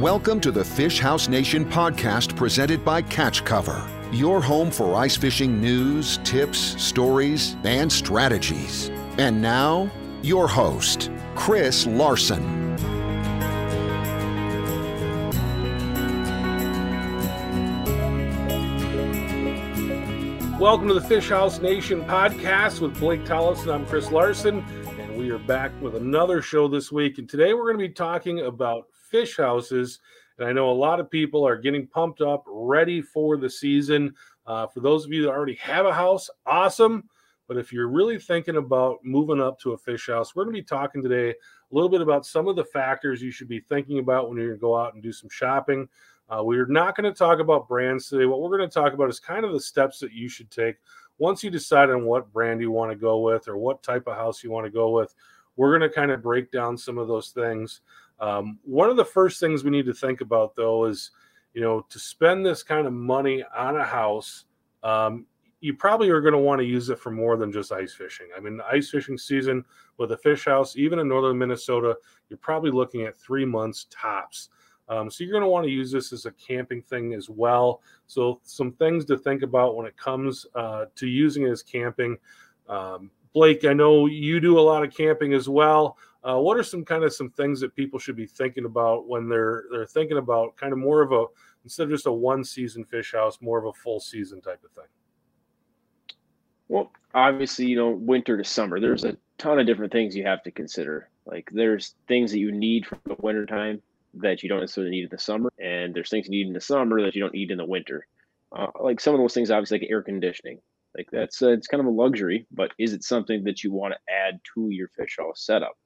Welcome to the Fish House Nation podcast presented by Catch Cover, your home for ice fishing news, tips, stories, and strategies. And now, your host, Chris Larson. Welcome to the Fish House Nation podcast with Blake Tollis, and I'm Chris Larson, and we are back with another show this week. And today we're going to be talking about fish houses. And I know a lot of people are getting pumped up, ready for the season. Uh, for those of you that already have a house, awesome. But if you're really thinking about moving up to a fish house, we're going to be talking today a little bit about some of the factors you should be thinking about when you're going to go out and do some shopping. Uh, we're not going to talk about brands today. What we're going to talk about is kind of the steps that you should take once you decide on what brand you want to go with or what type of house you want to go with. We're going to kind of break down some of those things. Um, one of the first things we need to think about, though, is you know to spend this kind of money on a house. Um, you probably are going to want to use it for more than just ice fishing. I mean, ice fishing season with a fish house, even in northern Minnesota, you're probably looking at three months tops. Um, so you're going to want to use this as a camping thing as well. So some things to think about when it comes uh, to using it as camping. Um, Blake, I know you do a lot of camping as well. Uh, what are some kind of some things that people should be thinking about when they're they're thinking about kind of more of a instead of just a one season fish house, more of a full season type of thing? Well, obviously, you know, winter to summer, there's a ton of different things you have to consider. Like there's things that you need for the winter time that you don't necessarily need in the summer, and there's things you need in the summer that you don't need in the winter. Uh, like some of those things, obviously, like air conditioning. Like that's uh, it's kind of a luxury, but is it something that you want to add to your fish house setup?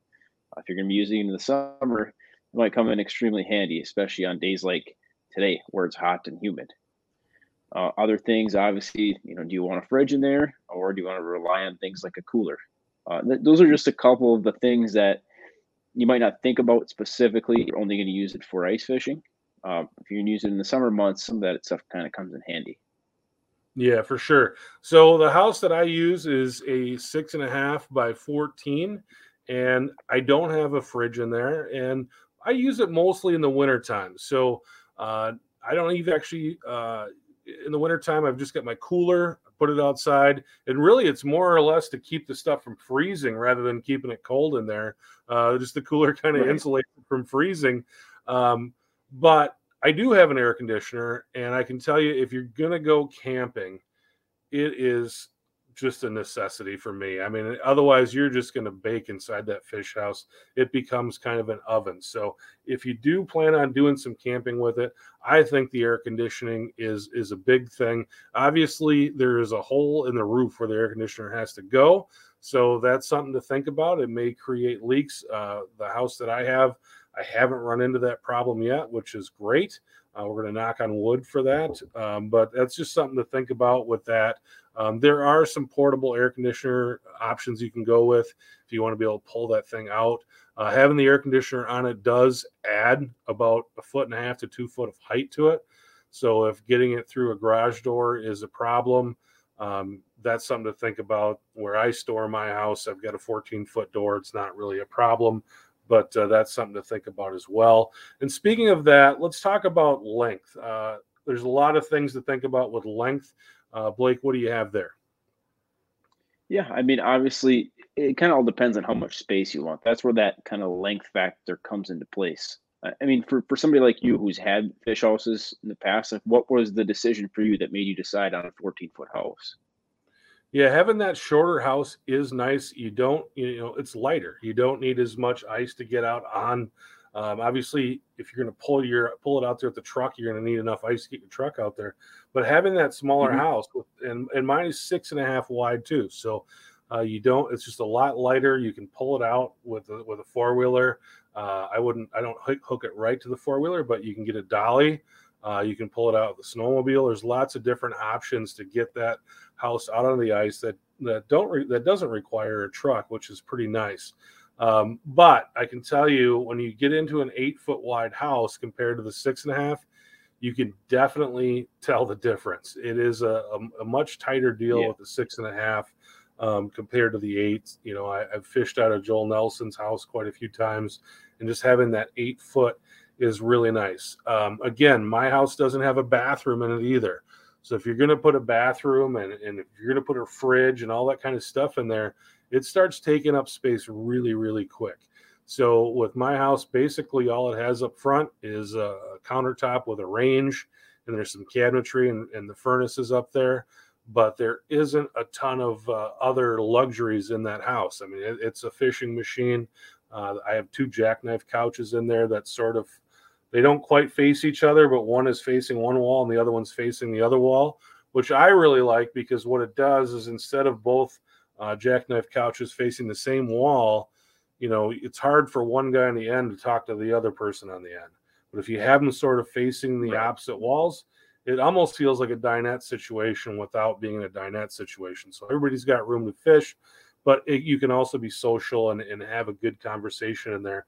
Uh, if you're going to be using it in the summer, it might come in extremely handy, especially on days like today where it's hot and humid. Uh, other things, obviously, you know, do you want a fridge in there, or do you want to rely on things like a cooler? Uh, th- those are just a couple of the things that you might not think about specifically. You're only going to use it for ice fishing. Um, if you're use it in the summer months, some of that stuff kind of comes in handy. Yeah, for sure. So the house that I use is a six and a half by 14, and I don't have a fridge in there, and I use it mostly in the wintertime. So uh, I don't even actually uh, in the wintertime, I've just got my cooler, put it outside, and really it's more or less to keep the stuff from freezing rather than keeping it cold in there. Uh, just the cooler kind of right. insulates from freezing. Um, but I do have an air conditioner, and I can tell you if you're gonna go camping, it is just a necessity for me. I mean, otherwise you're just going to bake inside that fish house. It becomes kind of an oven. So if you do plan on doing some camping with it, I think the air conditioning is is a big thing. Obviously, there is a hole in the roof where the air conditioner has to go. So that's something to think about. It may create leaks. Uh, the house that I have, I haven't run into that problem yet, which is great. Uh, we're going to knock on wood for that. Um, but that's just something to think about with that. Um, there are some portable air conditioner options you can go with if you want to be able to pull that thing out. Uh, having the air conditioner on it does add about a foot and a half to two foot of height to it. So if getting it through a garage door is a problem, um, that's something to think about. Where I store my house, I've got a 14 foot door. It's not really a problem, but uh, that's something to think about as well. And speaking of that, let's talk about length. Uh, there's a lot of things to think about with length. Uh, Blake, what do you have there? Yeah, I mean, obviously, it kind of all depends on how much space you want. That's where that kind of length factor comes into place. I mean, for, for somebody like you who's had fish houses in the past, what was the decision for you that made you decide on a 14 foot house? Yeah, having that shorter house is nice. You don't, you know, it's lighter. You don't need as much ice to get out on um, obviously, if you're going to pull your pull it out there with the truck, you're going to need enough ice to get your truck out there. But having that smaller mm-hmm. house, with, and and mine is six and a half wide too, so uh, you don't. It's just a lot lighter. You can pull it out with a, with a four wheeler. Uh, I wouldn't. I don't hook, hook it right to the four wheeler, but you can get a dolly. Uh, you can pull it out with a snowmobile. There's lots of different options to get that house out on the ice that that don't re- that doesn't require a truck, which is pretty nice. Um, but I can tell you when you get into an eight foot wide house compared to the six and a half, you can definitely tell the difference. It is a, a, a much tighter deal yeah. with the six and a half um, compared to the eight. You know, I, have fished out of Joel Nelson's house quite a few times, and just having that eight foot, is really nice. Um, again, my house doesn't have a bathroom in it either. So if you're going to put a bathroom and, and if you're going to put a fridge and all that kind of stuff in there, it starts taking up space really, really quick. So with my house, basically all it has up front is a countertop with a range, and there's some cabinetry and, and the furnace is up there. But there isn't a ton of uh, other luxuries in that house. I mean, it, it's a fishing machine. Uh, I have two jackknife couches in there that sort of they don't quite face each other, but one is facing one wall and the other one's facing the other wall, which I really like because what it does is instead of both uh, jackknife couches facing the same wall, you know, it's hard for one guy on the end to talk to the other person on the end. But if you have them sort of facing the opposite walls, it almost feels like a dinette situation without being a dinette situation. So everybody's got room to fish, but it, you can also be social and, and have a good conversation in there.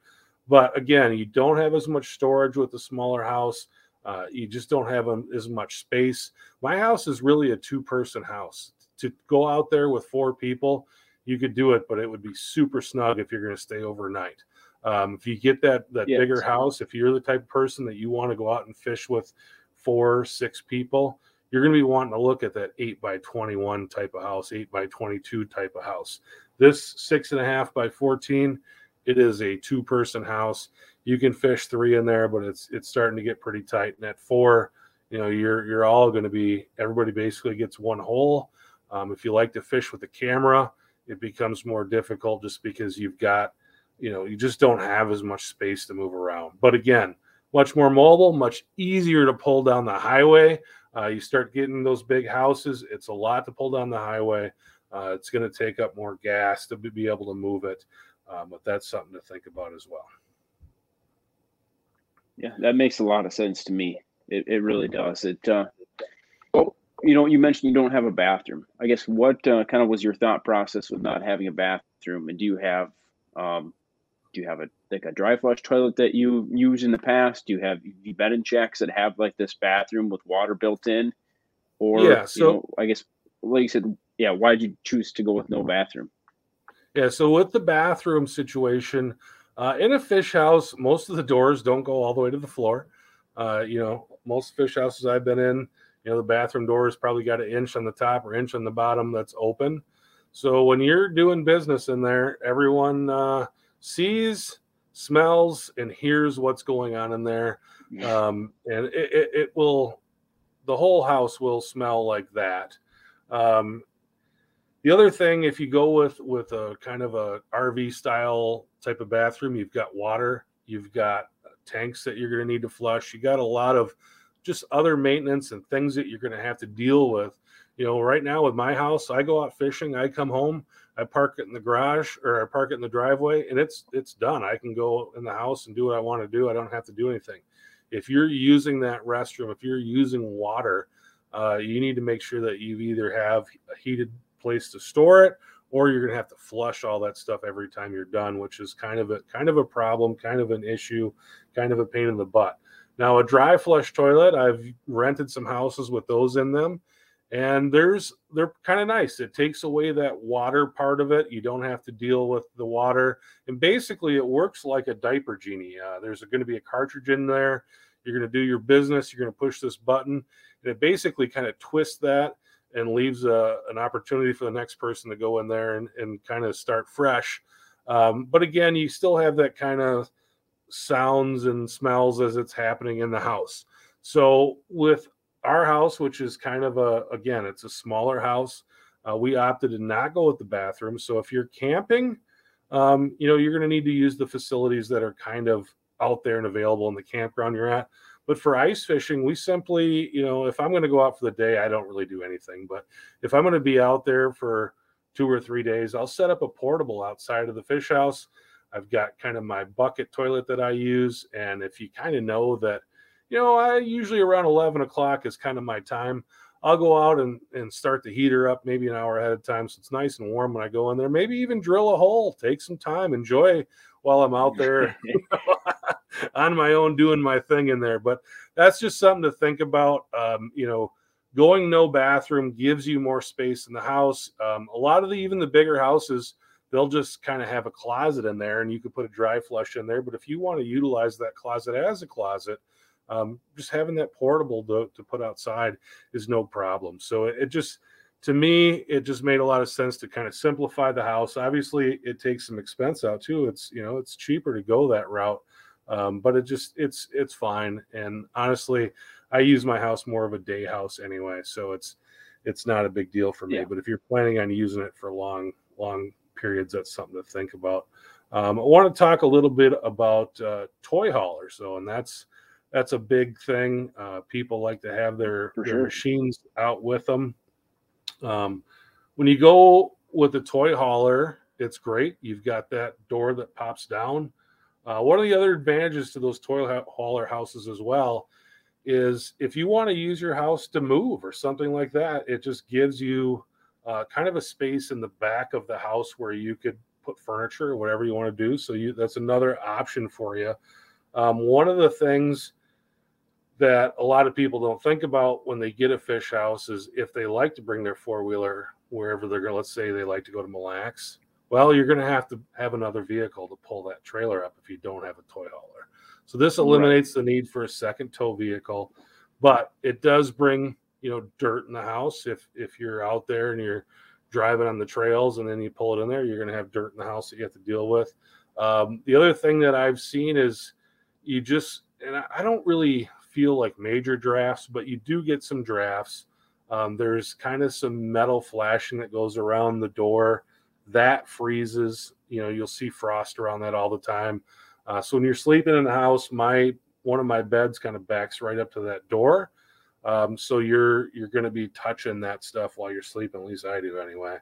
But again, you don't have as much storage with the smaller house. Uh, you just don't have um, as much space. My house is really a two person house. To go out there with four people, you could do it, but it would be super snug if you're going to stay overnight. Um, if you get that that yes. bigger house, if you're the type of person that you want to go out and fish with four, six people, you're going to be wanting to look at that eight by 21 type of house, eight by 22 type of house. This six and a half by 14, it is a two person house. You can fish three in there, but it's it's starting to get pretty tight. And at four, you know, you're you're all going to be everybody basically gets one hole. Um, if you like to fish with the camera, it becomes more difficult just because you've got, you know, you just don't have as much space to move around. But again, much more mobile, much easier to pull down the highway. Uh, you start getting those big houses, it's a lot to pull down the highway. Uh, it's going to take up more gas to be able to move it. Um, but that's something to think about as well. Yeah, that makes a lot of sense to me. It, it really does. It, uh, well, you know, you mentioned you don't have a bathroom. I guess what uh, kind of was your thought process with not having a bathroom? And do you have, um, do you have a like a dry flush toilet that you use in the past? Do you have you bed and checks that have like this bathroom with water built in? Or yeah, so you know, I guess like you said, yeah, why did you choose to go with no bathroom? Yeah, so with the bathroom situation, uh, in a fish house, most of the doors don't go all the way to the floor. Uh, you know, most fish houses I've been in, you know, the bathroom door has probably got an inch on the top or inch on the bottom that's open. So when you're doing business in there, everyone uh, sees, smells, and hears what's going on in there, um, and it, it, it, will, the whole house will smell like that. Um, the other thing, if you go with with a kind of a RV style type of bathroom, you've got water, you've got tanks that you're going to need to flush. You got a lot of just other maintenance and things that you're going to have to deal with. You know, right now with my house, I go out fishing, I come home, I park it in the garage or I park it in the driveway, and it's it's done. I can go in the house and do what I want to do. I don't have to do anything. If you're using that restroom, if you're using water, uh, you need to make sure that you either have a heated place to store it or you're going to have to flush all that stuff every time you're done which is kind of a kind of a problem kind of an issue kind of a pain in the butt now a dry flush toilet i've rented some houses with those in them and there's they're kind of nice. It takes away that water part of it. You don't have to deal with the water. And basically it works like a diaper genie. Uh, there's going to be a cartridge in there. You're going to do your business. You're going to push this button and it basically kind of twists that and leaves a, an opportunity for the next person to go in there and, and kind of start fresh. Um, but again, you still have that kind of sounds and smells as it's happening in the house. So with our house, which is kind of a again, it's a smaller house. Uh, we opted to not go with the bathroom. So if you're camping, um, you know you're going to need to use the facilities that are kind of out there and available in the campground you're at. But for ice fishing, we simply, you know, if I'm going to go out for the day, I don't really do anything. But if I'm going to be out there for two or three days, I'll set up a portable outside of the fish house. I've got kind of my bucket toilet that I use. And if you kind of know that, you know, I usually around 11 o'clock is kind of my time. I'll go out and, and start the heater up maybe an hour ahead of time. So it's nice and warm when I go in there. Maybe even drill a hole, take some time, enjoy while I'm out there on my own doing my thing in there. But that's just something to think about. Um, you know, going no bathroom gives you more space in the house. Um, a lot of the even the bigger houses, they'll just kind of have a closet in there and you could put a dry flush in there. But if you want to utilize that closet as a closet, um, just having that portable to, to put outside is no problem. So it, it just, to me, it just made a lot of sense to kind of simplify the house. Obviously, it takes some expense out too. It's you know it's cheaper to go that route, um, but it just it's it's fine. And honestly, I use my house more of a day house anyway, so it's it's not a big deal for me. Yeah. But if you're planning on using it for long long periods, that's something to think about. Um, I want to talk a little bit about uh, toy haulers, so and that's that's a big thing. Uh, people like to have their, their sure. machines out with them. Um, when you go with a toy hauler, it's great. You've got that door that pops down. Uh, one of the other advantages to those toy hauler houses as well is if you want to use your house to move or something like that, it just gives you uh, kind of a space in the back of the house where you could put furniture or whatever you want to do. So you that's another option for you. Um, one of the things that a lot of people don't think about when they get a fish house is if they like to bring their four wheeler wherever they're going. Let's say they like to go to Mille Lacs. Well, you're going to have to have another vehicle to pull that trailer up if you don't have a toy hauler. So this eliminates right. the need for a second tow vehicle, but it does bring you know dirt in the house if if you're out there and you're driving on the trails and then you pull it in there, you're going to have dirt in the house that you have to deal with. Um, the other thing that I've seen is you just and I don't really feel like major drafts, but you do get some drafts. Um, there's kind of some metal flashing that goes around the door that freezes. You know, you'll see frost around that all the time. Uh, so when you're sleeping in the house, my one of my beds kind of backs right up to that door. Um, so you're you're going to be touching that stuff while you're sleeping. At least I do anyway.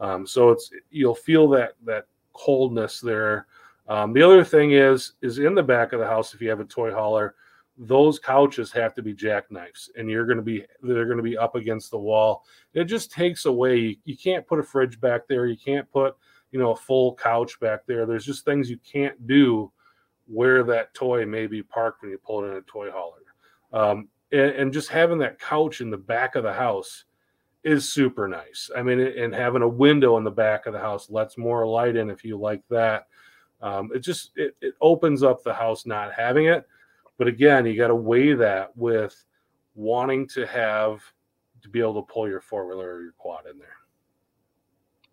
Um, so it's you'll feel that that coldness there. Um, the other thing is is in the back of the house if you have a toy hauler those couches have to be jackknives and you're going to be they're going to be up against the wall it just takes away you, you, can't put a fridge back there you can't put you know a full couch back there there's just things you can't do where that toy may be parked when you pull it in a toy hauler um, and, and, just having that couch in the back of the house is super nice i mean and having a window in the back of the house lets more light in if you like that um, it just it, it opens up the house not having it but again, you got to weigh that with wanting to have to be able to pull your four wheeler or your quad in there.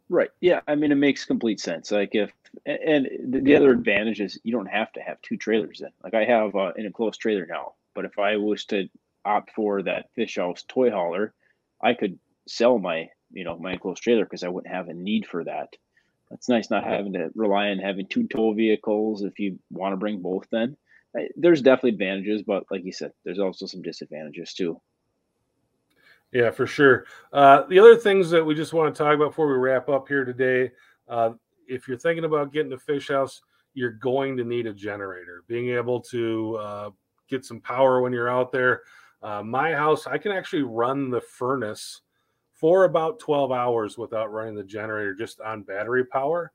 Right. Yeah. I mean, it makes complete sense. Like if, and the other advantage is you don't have to have two trailers in. Like I have uh, an enclosed trailer now, but if I was to opt for that fish house toy hauler, I could sell my, you know, my enclosed trailer because I wouldn't have a need for that. It's nice not having to rely on having two tow vehicles if you want to bring both then there's definitely advantages, but like you said, there's also some disadvantages too. Yeah, for sure. Uh, the other things that we just want to talk about before we wrap up here today, uh, if you're thinking about getting a fish house, you're going to need a generator. Being able to uh, get some power when you're out there. Uh, my house, I can actually run the furnace for about 12 hours without running the generator just on battery power.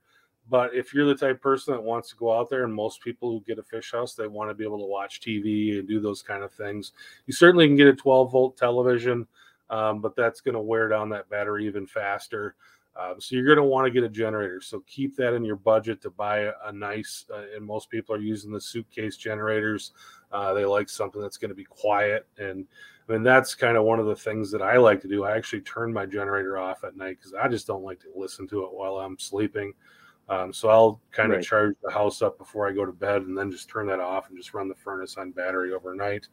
But if you're the type person that wants to go out there, and most people who get a fish house, they want to be able to watch TV and do those kind of things. You certainly can get a 12 volt television, um, but that's going to wear down that battery even faster. Um, so you're going to want to get a generator. So keep that in your budget to buy a, a nice. Uh, and most people are using the suitcase generators. Uh, they like something that's going to be quiet. And I mean that's kind of one of the things that I like to do. I actually turn my generator off at night because I just don't like to listen to it while I'm sleeping. Um, so I'll kind of right. charge the house up before I go to bed and then just turn that off and just run the furnace on battery overnight.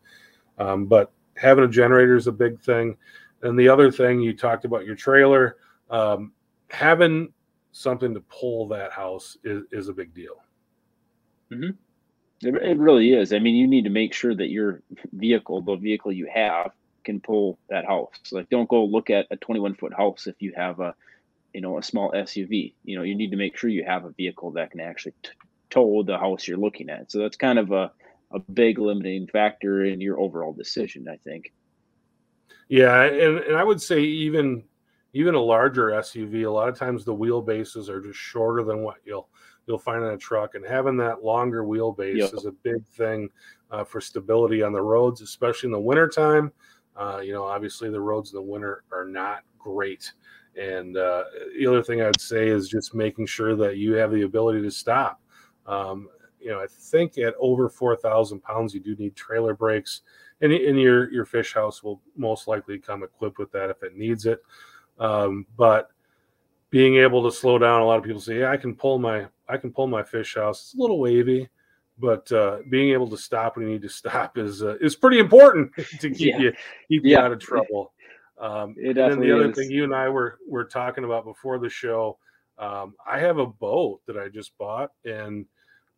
Um, but having a generator is a big thing. And the other thing you talked about your trailer, um, having something to pull that house is, is a big deal. Mm-hmm. It, it really is. I mean, you need to make sure that your vehicle, the vehicle you have, can pull that house. Like, don't go look at a 21 foot house if you have a you know a small SUV. You know, you need to make sure you have a vehicle that can actually t- tow the house you're looking at. So that's kind of a a big limiting factor in your overall decision, I think. Yeah, and, and I would say even even a larger SUV, a lot of times the wheelbases are just shorter than what you'll you'll find in a truck, and having that longer wheelbase yep. is a big thing uh, for stability on the roads, especially in the wintertime. Uh, you know, obviously the roads in the winter are not great And uh, the other thing I'd say is just making sure that you have the ability to stop. Um, you know, I think at over 4,000 pounds, you do need trailer brakes, and, and your your fish house will most likely come equipped with that if it needs it. Um, but being able to slow down, a lot of people say, "Yeah, I can pull my I can pull my fish house. It's a little wavy, but uh, being able to stop when you need to stop is uh, is pretty important to keep yeah. you keep yeah. you out of trouble." Um, and then the other is. thing you and I were were talking about before the show, um, I have a boat that I just bought, and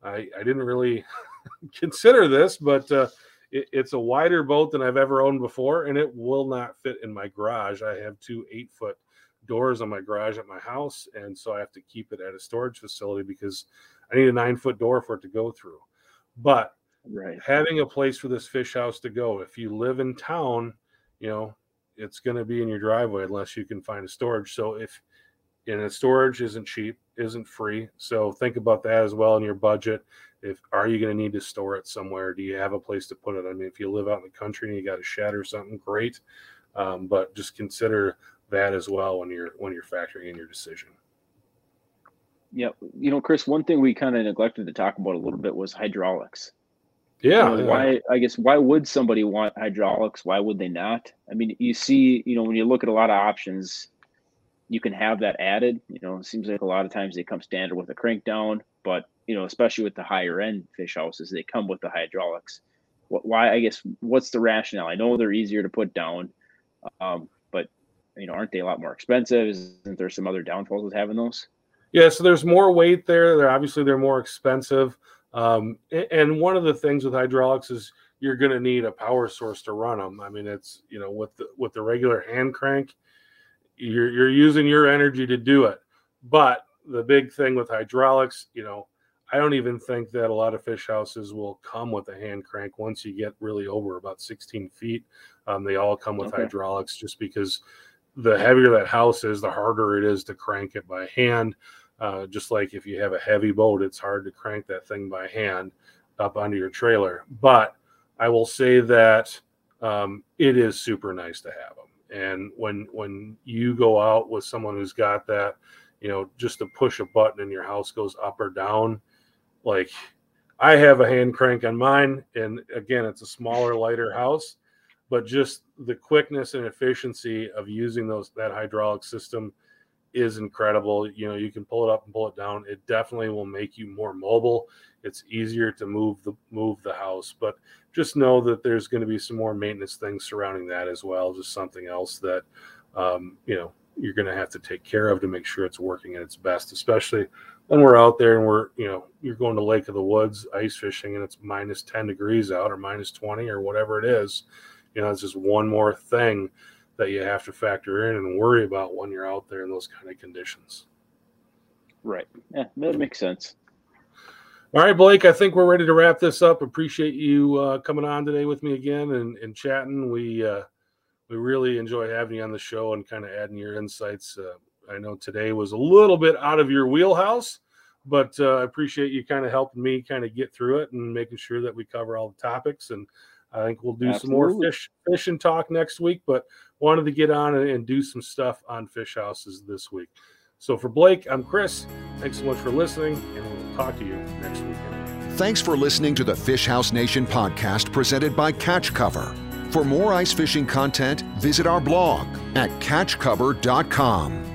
I I didn't really consider this, but uh, it, it's a wider boat than I've ever owned before, and it will not fit in my garage. I have two eight foot doors on my garage at my house, and so I have to keep it at a storage facility because I need a nine foot door for it to go through. But right. having a place for this fish house to go, if you live in town, you know, it's going to be in your driveway unless you can find a storage. So if and a storage isn't cheap, isn't free. So think about that as well in your budget. If are you going to need to store it somewhere? Do you have a place to put it? I mean, if you live out in the country and you got a shed or something, great. Um, but just consider that as well when you're when you're factoring in your decision. Yeah, you know, Chris, one thing we kind of neglected to talk about a little bit was hydraulics. Yeah, you know, yeah. Why? I guess why would somebody want hydraulics? Why would they not? I mean, you see, you know, when you look at a lot of options, you can have that added. You know, it seems like a lot of times they come standard with a crank down, but you know, especially with the higher end fish houses, they come with the hydraulics. Why? I guess what's the rationale? I know they're easier to put down, um, but you know, aren't they a lot more expensive? Isn't there some other downfalls with having those? Yeah, so there's more weight there. They're obviously they're more expensive. Um, and one of the things with hydraulics is you're going to need a power source to run them. I mean, it's you know with the with the regular hand crank, you're you're using your energy to do it. But the big thing with hydraulics, you know, I don't even think that a lot of fish houses will come with a hand crank once you get really over about 16 feet. Um, they all come with okay. hydraulics just because the heavier that house is, the harder it is to crank it by hand. Uh, just like if you have a heavy boat, it's hard to crank that thing by hand up onto your trailer. But I will say that um, it is super nice to have them. And when when you go out with someone who's got that, you know, just to push a button and your house goes up or down, like I have a hand crank on mine, and again, it's a smaller, lighter house, but just the quickness and efficiency of using those that hydraulic system is incredible. You know, you can pull it up and pull it down. It definitely will make you more mobile. It's easier to move the move the house, but just know that there's going to be some more maintenance things surrounding that as well. Just something else that um, you know you're going to have to take care of to make sure it's working at its best, especially when we're out there and we're you know you're going to Lake of the Woods ice fishing and it's minus 10 degrees out or minus 20 or whatever it is. You know, it's just one more thing that you have to factor in and worry about when you're out there in those kind of conditions. Right. Yeah, that makes sense. All right, Blake, I think we're ready to wrap this up. Appreciate you uh, coming on today with me again and, and chatting. We uh, we really enjoy having you on the show and kind of adding your insights. Uh, I know today was a little bit out of your wheelhouse, but uh, I appreciate you kind of helping me kind of get through it and making sure that we cover all the topics. And I think we'll do Absolutely. some more fish fishing talk next week, but wanted to get on and, do some stuff on fish houses this week. So for Blake, I'm Chris. Thanks so much for listening, and we'll talk to you next week. Thanks for listening to the Fish House Nation podcast presented by Catch Cover. For more ice fishing content, visit our blog at catchcover.com.